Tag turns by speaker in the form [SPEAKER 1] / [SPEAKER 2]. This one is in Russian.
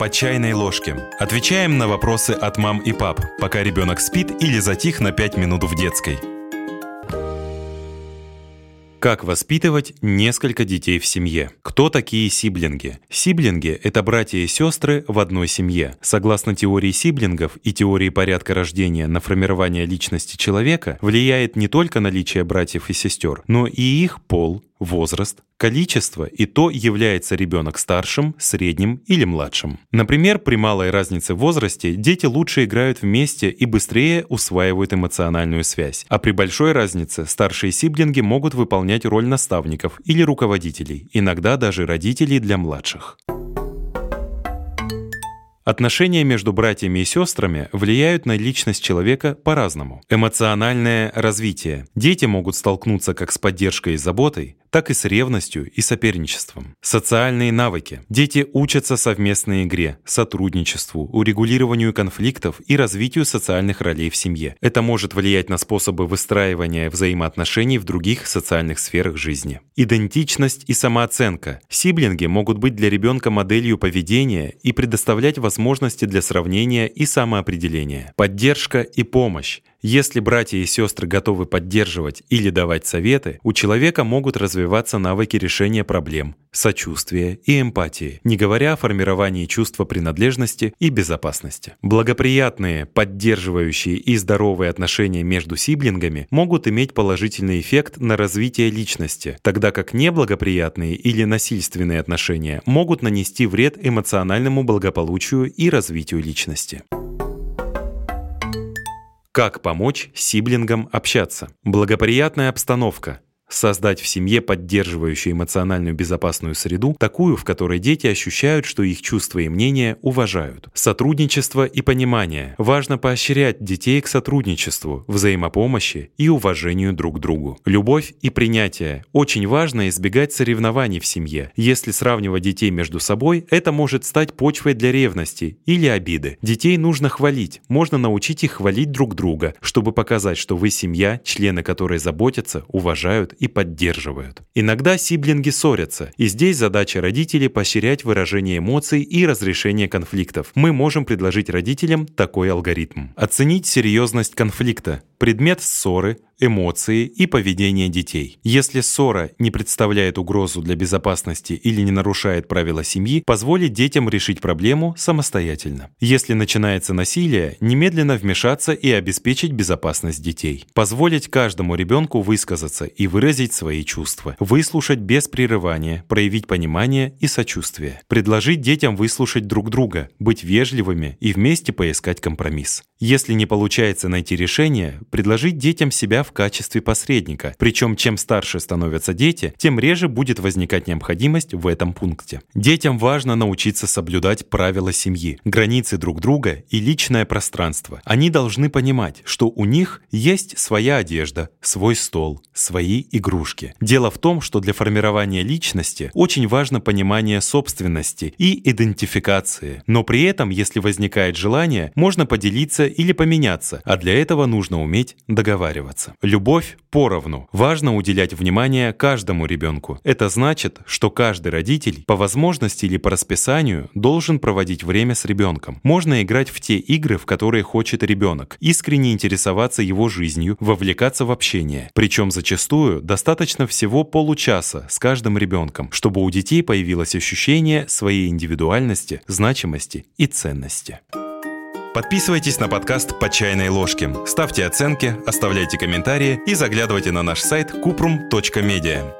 [SPEAKER 1] по чайной ложке. Отвечаем на вопросы от мам и пап, пока ребенок спит или затих на 5 минут в детской. Как воспитывать несколько детей в семье? Кто такие сиблинги? Сиблинги – это братья и сестры в одной семье. Согласно теории сиблингов и теории порядка рождения на формирование личности человека, влияет не только наличие братьев и сестер, но и их пол, возраст, количество и то, является ребенок старшим, средним или младшим. Например, при малой разнице в возрасте дети лучше играют вместе и быстрее усваивают эмоциональную связь, а при большой разнице старшие сиблинги могут выполнять роль наставников или руководителей, иногда даже родителей для младших. Отношения между братьями и сестрами влияют на личность человека по-разному. Эмоциональное развитие. Дети могут столкнуться как с поддержкой и заботой, так и с ревностью и соперничеством. Социальные навыки. Дети учатся совместной игре, сотрудничеству, урегулированию конфликтов и развитию социальных ролей в семье. Это может влиять на способы выстраивания взаимоотношений в других социальных сферах жизни. Идентичность и самооценка. Сиблинги могут быть для ребенка моделью поведения и предоставлять возможности для сравнения и самоопределения. Поддержка и помощь. Если братья и сестры готовы поддерживать или давать советы, у человека могут развиваться навыки решения проблем, сочувствия и эмпатии, не говоря о формировании чувства принадлежности и безопасности. Благоприятные, поддерживающие и здоровые отношения между сиблингами могут иметь положительный эффект на развитие личности, тогда как неблагоприятные или насильственные отношения могут нанести вред эмоциональному благополучию и развитию личности. Как помочь сиблингам общаться? Благоприятная обстановка, Создать в семье поддерживающую эмоциональную безопасную среду, такую, в которой дети ощущают, что их чувства и мнения уважают. Сотрудничество и понимание. Важно поощрять детей к сотрудничеству, взаимопомощи и уважению друг к другу. Любовь и принятие. Очень важно избегать соревнований в семье. Если сравнивать детей между собой, это может стать почвой для ревности или обиды. Детей нужно хвалить. Можно научить их хвалить друг друга, чтобы показать, что вы семья, члены которой заботятся, уважают и поддерживают. Иногда сиблинги ссорятся, и здесь задача родителей поощрять выражение эмоций и разрешение конфликтов. Мы можем предложить родителям такой алгоритм. Оценить серьезность конфликта, предмет ссоры, эмоции и поведение детей. Если ссора не представляет угрозу для безопасности или не нарушает правила семьи, позволить детям решить проблему самостоятельно. Если начинается насилие, немедленно вмешаться и обеспечить безопасность детей. Позволить каждому ребенку высказаться и выразить свои чувства. Выслушать без прерывания, проявить понимание и сочувствие. Предложить детям выслушать друг друга, быть вежливыми и вместе поискать компромисс. Если не получается найти решение, предложить детям себя в в качестве посредника. Причем чем старше становятся дети, тем реже будет возникать необходимость в этом пункте. Детям важно научиться соблюдать правила семьи, границы друг друга и личное пространство. Они должны понимать, что у них есть своя одежда, свой стол, свои игрушки. Дело в том, что для формирования личности очень важно понимание собственности и идентификации. Но при этом, если возникает желание, можно поделиться или поменяться, а для этого нужно уметь договариваться. Любовь поровну. Важно уделять внимание каждому ребенку. Это значит, что каждый родитель по возможности или по расписанию должен проводить время с ребенком. Можно играть в те игры, в которые хочет ребенок, искренне интересоваться его жизнью, вовлекаться в общение. Причем зачастую достаточно всего получаса с каждым ребенком, чтобы у детей появилось ощущение своей индивидуальности, значимости и ценности.
[SPEAKER 2] Подписывайтесь на подкаст «По чайной ложке», ставьте оценки, оставляйте комментарии и заглядывайте на наш сайт kuprum.media.